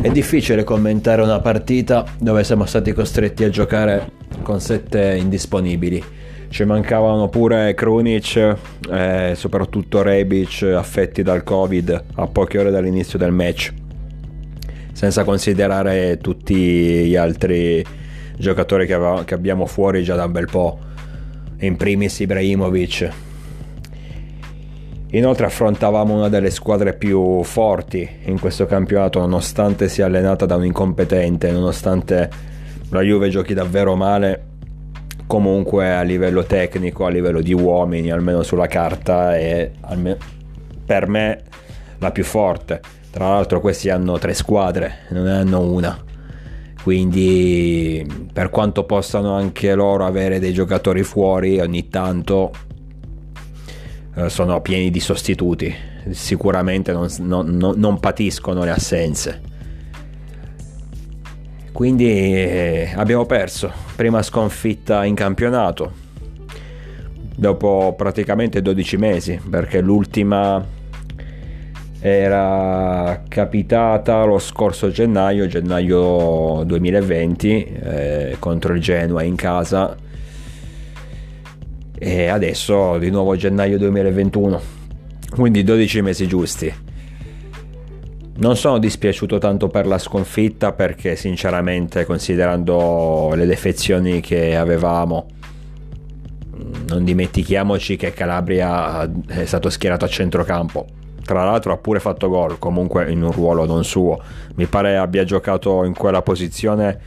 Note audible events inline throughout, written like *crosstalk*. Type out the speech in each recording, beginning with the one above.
È difficile commentare una partita dove siamo stati costretti a giocare con sette indisponibili. Ci mancavano pure Krunic e soprattutto Rebic affetti dal Covid a poche ore dall'inizio del match. Senza considerare tutti gli altri giocatori che, aveva, che abbiamo fuori già da un bel po'. In primis Ibrahimovic, Inoltre affrontavamo una delle squadre più forti in questo campionato nonostante sia allenata da un incompetente, nonostante la Juve giochi davvero male, comunque a livello tecnico, a livello di uomini, almeno sulla carta è per me la più forte. Tra l'altro questi hanno tre squadre, non ne hanno una. Quindi per quanto possano anche loro avere dei giocatori fuori ogni tanto eh, sono pieni di sostituti, sicuramente non, non, non patiscono le assenze. Quindi eh, abbiamo perso, prima sconfitta in campionato, dopo praticamente 12 mesi, perché l'ultima era capitata lo scorso gennaio, gennaio 2020, eh, contro il Genoa in casa. E adesso di nuovo gennaio 2021 quindi 12 mesi giusti. Non sono dispiaciuto tanto per la sconfitta perché sinceramente considerando le defezioni che avevamo non dimentichiamoci che Calabria è stato schierato a centrocampo tra l'altro ha pure fatto gol comunque in un ruolo non suo mi pare abbia giocato in quella posizione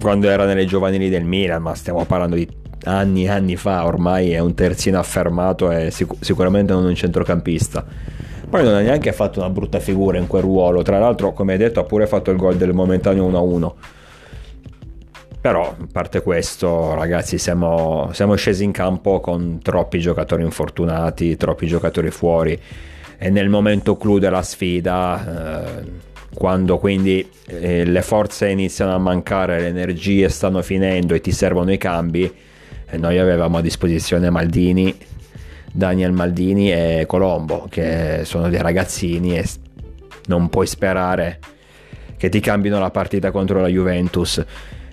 quando era nelle giovanili del Milan ma stiamo parlando di anni e anni fa, ormai è un terzino affermato e sic- sicuramente non un centrocampista. Poi non ha neanche fatto una brutta figura in quel ruolo, tra l'altro come hai detto ha pure fatto il gol del momentaneo 1-1. Però, a parte questo, ragazzi, siamo, siamo scesi in campo con troppi giocatori infortunati, troppi giocatori fuori e nel momento clou della sfida, eh, quando quindi eh, le forze iniziano a mancare, le energie stanno finendo e ti servono i cambi, e noi avevamo a disposizione Maldini, Daniel Maldini e Colombo, che sono dei ragazzini e non puoi sperare che ti cambino la partita contro la Juventus.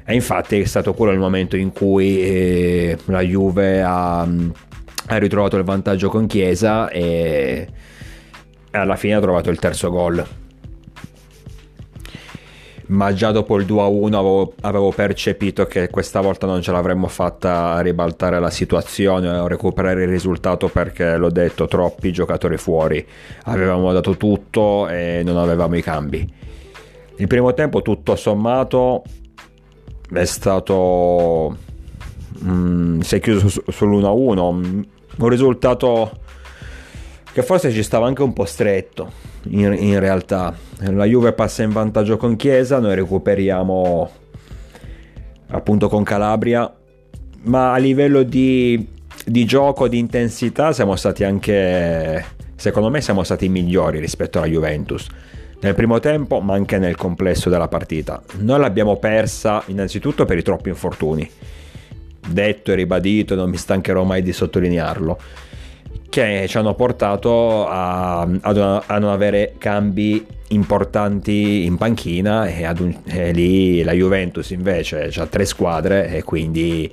E infatti è stato quello il momento in cui eh, la Juve ha, ha, ritrovato il vantaggio con Chiesa e alla fine ha trovato il terzo gol. Ma già dopo il 2-1 avevo, avevo, percepito che questa volta non ce l'avremmo fatta a ribaltare la situazione o recuperare il risultato perché l'ho detto, troppi giocatori fuori, avevamo dato tutto e non avevamo i cambi. Il primo tempo tutto sommato è stato... Mm, si è chiuso sull'1-1, un risultato che forse ci stava anche un po' stretto in, in realtà. La Juve passa in vantaggio con Chiesa, noi recuperiamo appunto con Calabria, ma a livello di, di gioco, di intensità siamo stati anche, secondo me siamo stati migliori rispetto alla Juventus. Nel primo tempo, ma anche nel complesso della partita. Noi l'abbiamo persa innanzitutto per i troppi infortuni. Detto e ribadito, non mi stancherò mai di sottolinearlo che ci hanno portato a, a, non avere cambi importanti in panchina e, un, e, lì la Juventus invece ha tre squadre e quindi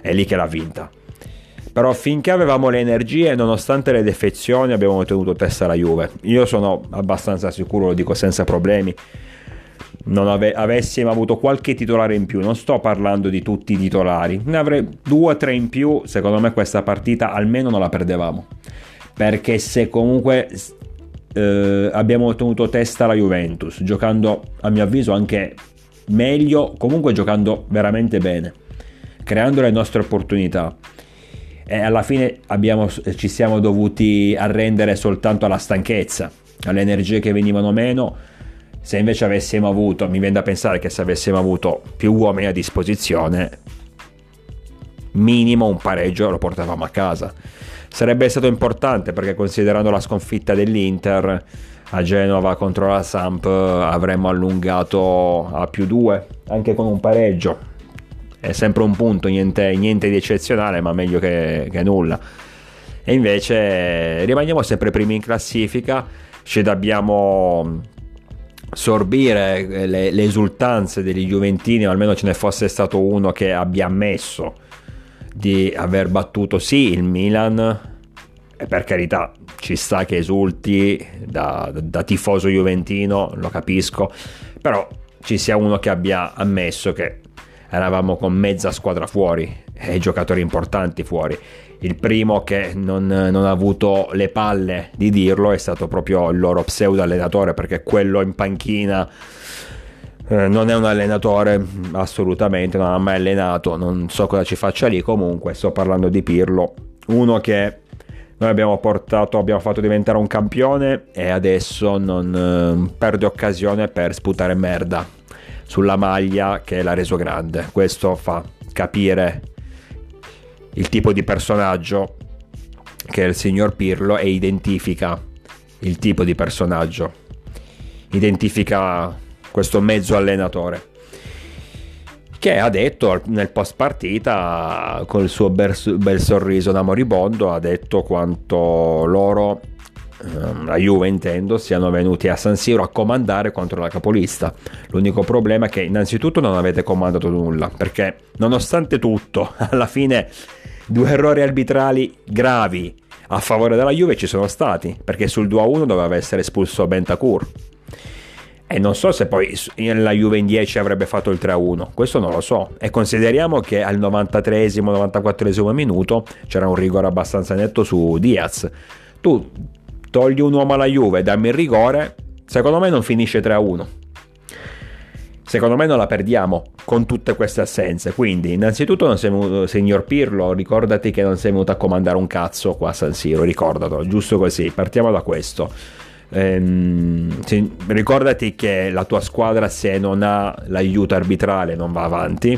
è lì che l'ha vinta. Però finché avevamo le energie, nonostante le defezioni, abbiamo tenuto testa alla Juve. Io sono abbastanza sicuro, lo dico senza problemi, non ave- avessimo avuto qualche titolare in più, non sto parlando di tutti i titolari, ne avrei due o tre in più, secondo me questa partita almeno non la perdevamo. Perché se comunque eh, abbiamo tenuto testa alla Juventus, giocando a mio avviso anche meglio, comunque giocando veramente bene, creando le nostre opportunità. E alla fine abbiamo, ci siamo dovuti arrendere soltanto alla stanchezza, alle energie che venivano meno se invece avessimo avuto, mi viene da pensare che se avessimo avuto più uomini a disposizione, minimo un pareggio lo portavamo a casa. Sarebbe stato importante perché considerando la sconfitta dell'Inter a Genova contro la Samp avremmo allungato a più 2 anche con un pareggio. È sempre un punto niente, niente di eccezionale ma meglio che, che, nulla. E invece rimaniamo sempre primi in classifica. Ci dobbiamo sorbire le, le esultanze degli Juventini o almeno ce ne fosse stato uno che abbia ammesso di aver battuto sì il Milan e per carità ci sta che esulti da, da tifoso juventino, lo capisco, però ci sia uno che abbia ammesso che eravamo con mezza squadra fuori e giocatori importanti fuori. Il primo che non, non, ha avuto le palle di dirlo è stato proprio il loro pseudo allenatore, perché quello in panchina eh, non è un allenatore assolutamente, non ha mai allenato, non so cosa ci faccia lì. Comunque, sto parlando di Pirlo, uno che noi abbiamo portato, abbiamo fatto diventare un campione e adesso non eh, perde occasione per sputare merda sulla maglia che l'ha reso grande. Questo fa capire il tipo di personaggio che è il signor Pirlo e identifica il tipo di personaggio. Identifica questo mezzo allenatore che ha detto nel post partita con il suo bel, bel sorriso da moribondo ha detto quanto loro ehm, la Juve intendo siano venuti a San Siro a comandare contro la capolista l'unico problema è che innanzitutto non avete comandato nulla perché nonostante tutto *laughs* alla fine due errori arbitrali gravi a favore della Juve ci sono stati perché sul 2-1 doveva essere espulso Bentancur e non so se poi la Juve in 10 avrebbe fatto il 3-1, questo non lo so. E consideriamo che al 93-94 minuto c'era un rigore abbastanza netto su Diaz. Tu togli un uomo alla Juve, dammi il rigore, secondo me non finisce 3-1. Secondo me non la perdiamo con tutte queste assenze. Quindi, innanzitutto, non sei, signor Pirlo, ricordati che non sei venuto a comandare un cazzo qua a San Siro, ricordatelo, giusto così. Partiamo da questo. Ehm, se, ricordati che la tua squadra se non ha l'aiuto arbitrale non va avanti,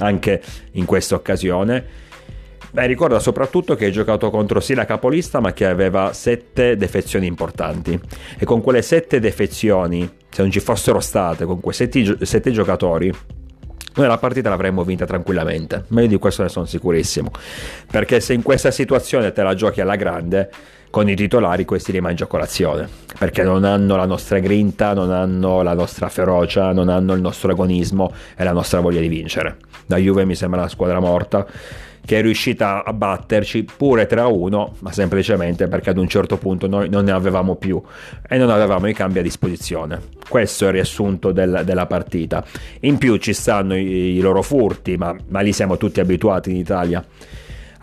anche in questa occasione. Beh, ricorda soprattutto che hai giocato contro sì la capolista, ma che aveva sette defezioni importanti. E con quelle sette defezioni, se non ci fossero state, con quei sette, giocatori, noi la partita l'avremmo vinta tranquillamente. Ma io di questo ne sono sicurissimo. Perché se in questa situazione te la giochi alla grande, con i titolari questi li mangia a colazione perché non hanno la nostra grinta, non hanno la nostra ferocia, non hanno il nostro agonismo e la nostra voglia di vincere. La Juve mi sembra una squadra morta che è riuscita a batterci pure 3-1, ma semplicemente perché ad un certo punto noi non ne avevamo più e non avevamo i cambi a disposizione. Questo è il riassunto del, della partita. In più ci stanno i, i loro furti, ma, ma lì siamo tutti abituati in Italia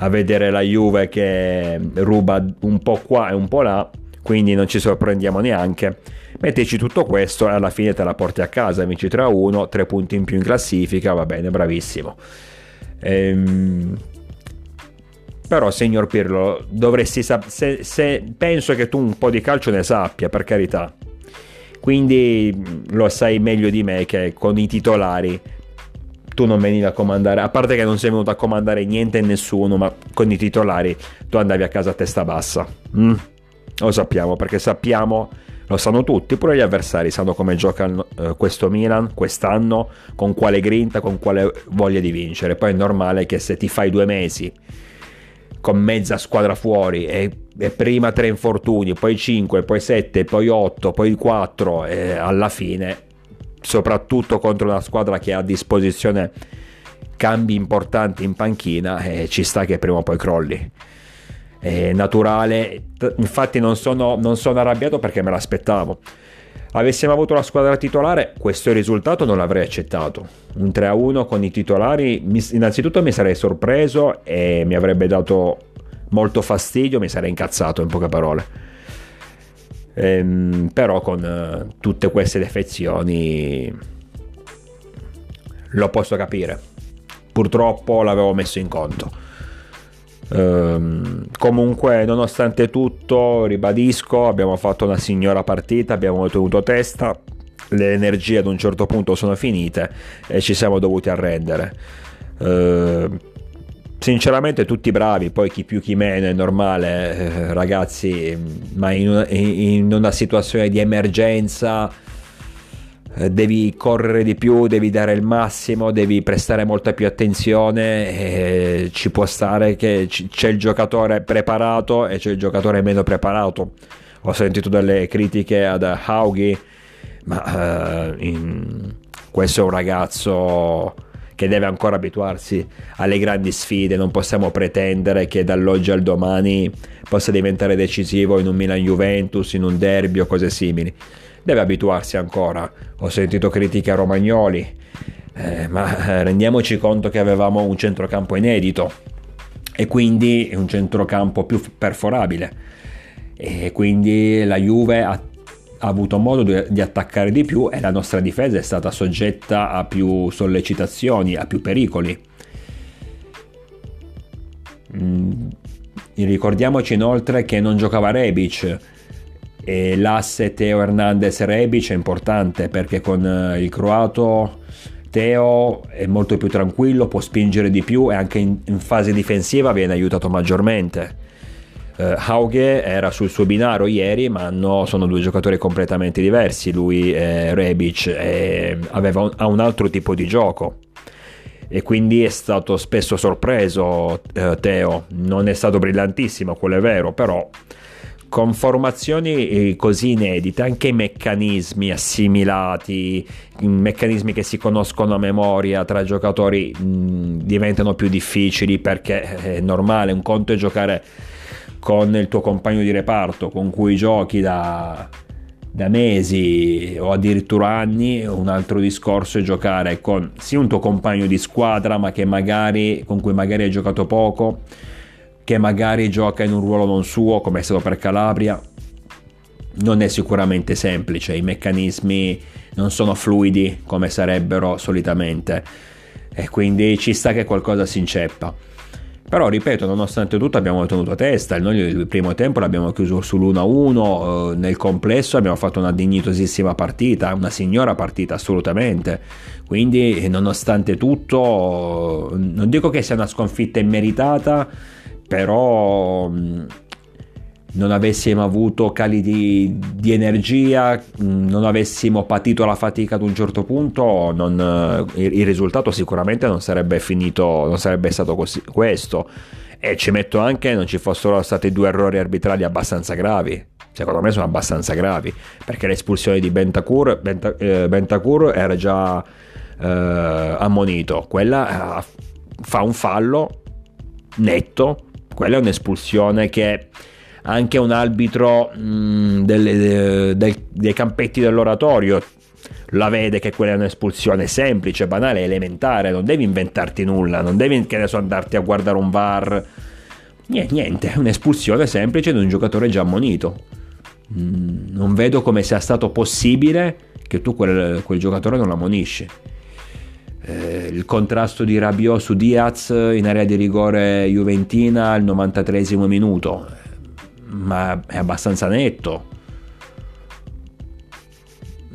a vedere la Juve che ruba un po' qua e un po' là, quindi non ci sorprendiamo neanche. Mettici tutto questo e alla fine te la porti a casa, vinci 3-1, 3 punti in più in classifica, va bene, bravissimo. Ehm, però signor Pirlo dovresti sapere penso che tu un po' di calcio ne sappia per carità quindi lo sai meglio di me che con i titolari tu non venivi a comandare, a parte che non sei venuto a comandare niente e nessuno, ma con i titolari tu andavi a casa a testa bassa. Mm? Lo sappiamo perché sappiamo, lo sanno tutti, pure gli avversari sanno come gioca eh, questo Milan quest'anno, con quale grinta, con quale voglia di vincere. Poi è normale che se ti fai due mesi con mezza squadra fuori e, e prima tre infortuni, poi cinque, poi sette, poi otto, poi quattro e alla fine soprattutto contro una squadra che ha a disposizione cambi importanti in panchina e ci sta che prima o poi crolli. È naturale, infatti non sono, non sono arrabbiato perché me l'aspettavo. Avessimo avuto la squadra titolare, questo risultato non l'avrei accettato. Un 3-1 con i titolari, innanzitutto mi sarei sorpreso e mi avrebbe dato molto fastidio, mi sarei incazzato in poche parole ehm, però con eh, tutte queste defezioni lo posso capire. Purtroppo l'avevo messo in conto. Um, comunque, nonostante tutto, ribadisco, abbiamo fatto una signora partita, abbiamo tenuto testa, le energie ad un certo punto sono finite e ci siamo dovuti arrendere. Uh, sinceramente tutti bravi, poi chi più chi meno è normale, eh, ragazzi, ma in una, in una, situazione di emergenza devi correre di più, devi dare il massimo, devi prestare molta più attenzione, eh, ci può stare che c'è il giocatore preparato e c'è il giocatore meno preparato. Ho sentito delle critiche ad Haugi, ma eh, in... questo è un ragazzo che deve ancora abituarsi alle grandi sfide, non possiamo pretendere che dall'oggi al domani possa diventare decisivo in un Milan Juventus, in un derby o cose simili. Deve abituarsi ancora. Ho sentito critiche a Romagnoli, eh, ma eh, rendiamoci conto che avevamo un centrocampo inedito e quindi un centrocampo più perforabile. E quindi la Juve ha ha avuto modo di attaccare di più e la nostra difesa è stata soggetta a più sollecitazioni, a più pericoli. Mm, ricordiamoci inoltre che non giocava Rebic e l'asse Teo Hernandez Rebic è importante perché con eh, il croato Teo è molto più tranquillo, può spingere di più e anche in, in fase difensiva viene aiutato maggiormente Uh, Hauge era sul suo binario ieri, ma no, sono due giocatori completamente diversi. Lui, eh, Rebic, eh, aveva un, ha un altro tipo di gioco e quindi è stato spesso sorpreso eh, Teo. Non è stato brillantissimo, quello è vero, però con formazioni eh, così inedite, anche i meccanismi assimilati, meccanismi che si conoscono a memoria tra giocatori mh, diventano più difficili perché è normale, un conto è giocare con il tuo compagno di reparto con cui giochi da, da mesi o addirittura anni, un altro discorso è giocare con sì un tuo compagno di squadra, ma magari con cui magari hai giocato poco, che magari gioca in un ruolo non suo, come è stato per Calabria. Non è sicuramente semplice, i meccanismi non sono fluidi come sarebbero solitamente e quindi ci sta che qualcosa si inceppa. Però ripeto, nonostante tutto abbiamo tenuto testa, noi il primo tempo l'abbiamo chiuso sull'1-1, eh, nel complesso abbiamo fatto una dignitosissima partita, una signora partita assolutamente. Quindi nonostante tutto, non dico che sia una sconfitta immeritata, però non avessimo avuto cali di, di, energia, non avessimo patito la fatica ad un certo punto, non, il, il, risultato sicuramente non sarebbe finito, non sarebbe stato così, questo. E ci metto anche non ci fossero stati due errori arbitrali abbastanza gravi. Secondo me sono abbastanza gravi, perché l'espulsione di Bentancur, Benta, eh, Bentancur era già eh, ammonito. Quella eh, fa un fallo netto, quella è un'espulsione che anche un arbitro mh, mm, delle, del, dei campetti dell'oratorio la vede che quella è un'espulsione semplice, banale, elementare, non devi inventarti nulla, non devi che adesso andarti a guardare un VAR. Niente, niente, è un'espulsione semplice di un giocatore già ammonito. Mm, non vedo come sia stato possibile che tu quel, quel giocatore non l'ammonisci. Eh, il contrasto di Rabiot su Diaz in area di rigore Juventina al 93 minuto ma è abbastanza netto.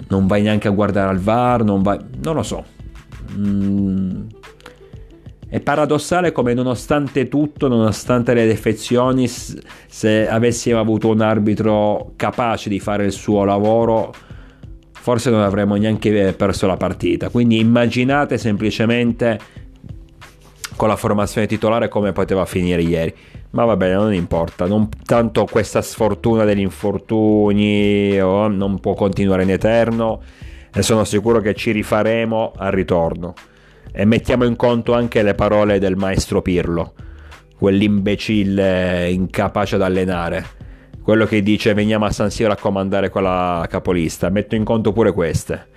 Non vai neanche a guardare al VAR, non vai... non lo so. Mm. È paradossale come nonostante tutto, nonostante le defezioni, se avessimo avuto un arbitro capace di fare il suo lavoro, forse non avremmo neanche perso la partita. Quindi immaginate semplicemente con la formazione titolare come poteva finire ieri ma va bene, non importa. Non, tanto questa sfortuna degli infortuni oh, non può continuare in eterno e sono sicuro che ci rifaremo al ritorno. E mettiamo in conto anche le parole del maestro Pirlo, quell'imbecille incapace ad allenare. Quello che dice veniamo a San Siro a comandare quella capolista. Metto in conto pure queste.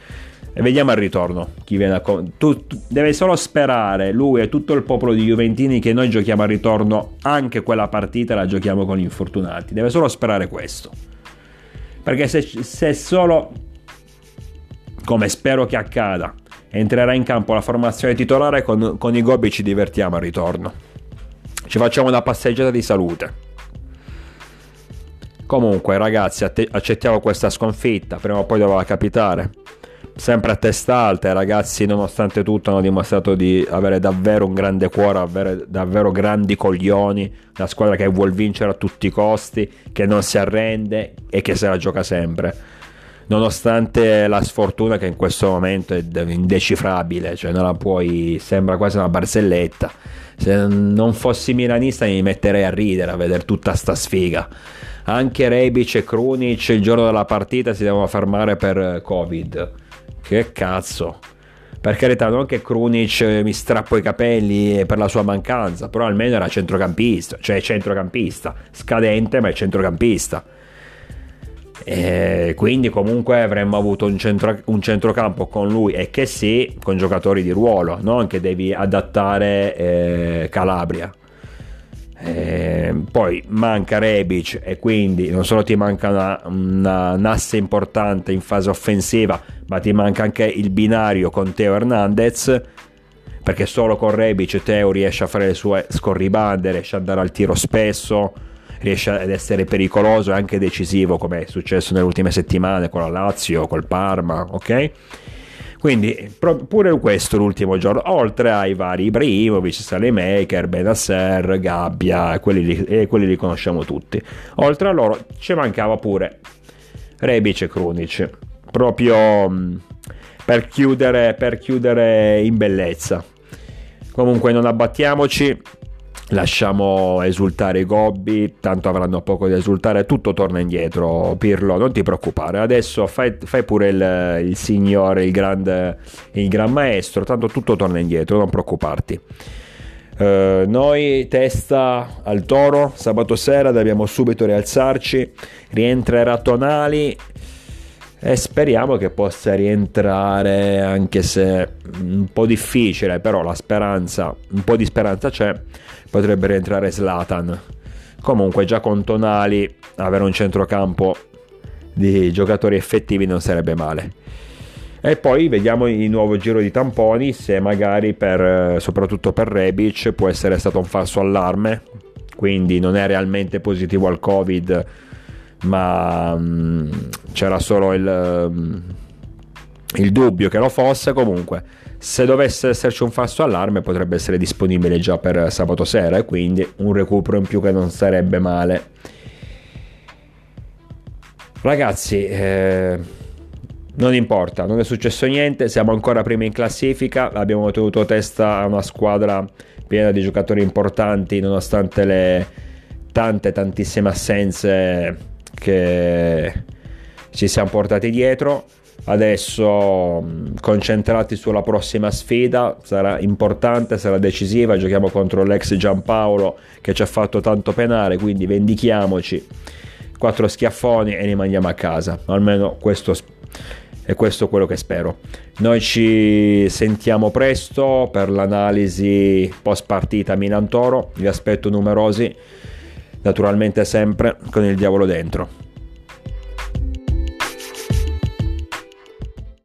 E vediamo al ritorno chi viene a tu, tu, deve solo sperare lui e tutto il popolo di Juventini che noi giochiamo al ritorno anche quella partita la giochiamo con gli infortunati. Deve solo sperare questo. Perché se, se solo come spero che accada entrerà in campo la formazione titolare con, con i Gobi ci divertiamo al ritorno. Ci facciamo una passeggiata di salute Comunque, ragazzi, accettiamo questa sconfitta, prima o poi doveva capitare sempre a testa alta, i ragazzi nonostante tutto hanno dimostrato di avere davvero un grande cuore, avere davvero grandi coglioni, una squadra che vuole vincere a tutti i costi, che non si arrende e che se la gioca sempre. Nonostante la sfortuna che in questo momento è indecifrabile, cioè non la puoi, sembra quasi una barzelletta. Se non fossi milanista mi metterei a ridere a vedere tutta sta sfiga. Anche Rebic e Krunic il giorno della partita si devono fermare per Covid che cazzo. Per carità, non che Krunic mi strappo i capelli per la sua mancanza, però almeno era centrocampista, cioè centrocampista, scadente ma è centrocampista. E quindi comunque avremmo avuto un, centro, un, centrocampo con lui e che sì, con giocatori di ruolo, non che devi adattare eh, Calabria. Eh, poi manca Rebic e quindi non solo ti manca una, una nasse importante in fase offensiva, ma ti manca anche il binario con Teo Hernandez perché solo con Rebic Teo riesce a fare le sue scorribande, riesce ad andare al tiro spesso, riesce ad essere pericoloso e anche decisivo come è successo nelle ultime settimane con la Lazio, col Parma, ok? Quindi pure questo l'ultimo giorno, oltre ai vari Ibrahimovic, Salemaker, Benasser, Gabbia, quelli li, e quelli li conosciamo tutti. Oltre a loro ci mancava pure Rebic e Krunic, proprio mm, per chiudere, per chiudere in bellezza. Comunque non abbattiamoci, lasciamo esultare i gobbi, tanto avranno poco da esultare, tutto torna indietro, Pirlo, non ti preoccupare, adesso fai, fai pure il, il, signore, il, grande, il gran maestro, tanto tutto torna indietro, non preoccuparti. Uh, noi testa al toro, sabato sera dobbiamo subito rialzarci, rientrerà Tonali e speriamo che possa rientrare anche se un po' difficile, però la speranza, un po' di speranza c'è potrebbe rientrare Slatan. Comunque già con Tonali avere un centrocampo di giocatori effettivi non sarebbe male. E poi vediamo il nuovo giro di tamponi se magari per, soprattutto per Rebic può essere stato un falso allarme, quindi non è realmente positivo al Covid, ma mh, mm, c'era solo il, mm, il dubbio che lo fosse comunque se dovesse esserci un falso allarme potrebbe essere disponibile già per sabato sera e quindi un recupero in più che non sarebbe male. Ragazzi, eh, non importa, non è successo niente, siamo ancora primi in classifica, abbiamo tenuto testa a una squadra piena di giocatori importanti nonostante le tante tantissime assenze che ci siamo portati dietro. Adesso concentrati sulla prossima sfida. Sarà importante sarà decisiva. Giochiamo contro l'ex Giampaolo che ci ha fatto tanto penare quindi vendichiamoci. Quattro schiaffoni e li mandiamo a casa. Almeno questo è questo quello che spero. Noi ci sentiamo presto per l'analisi post partita Milan Toro vi aspetto numerosi naturalmente sempre con il diavolo dentro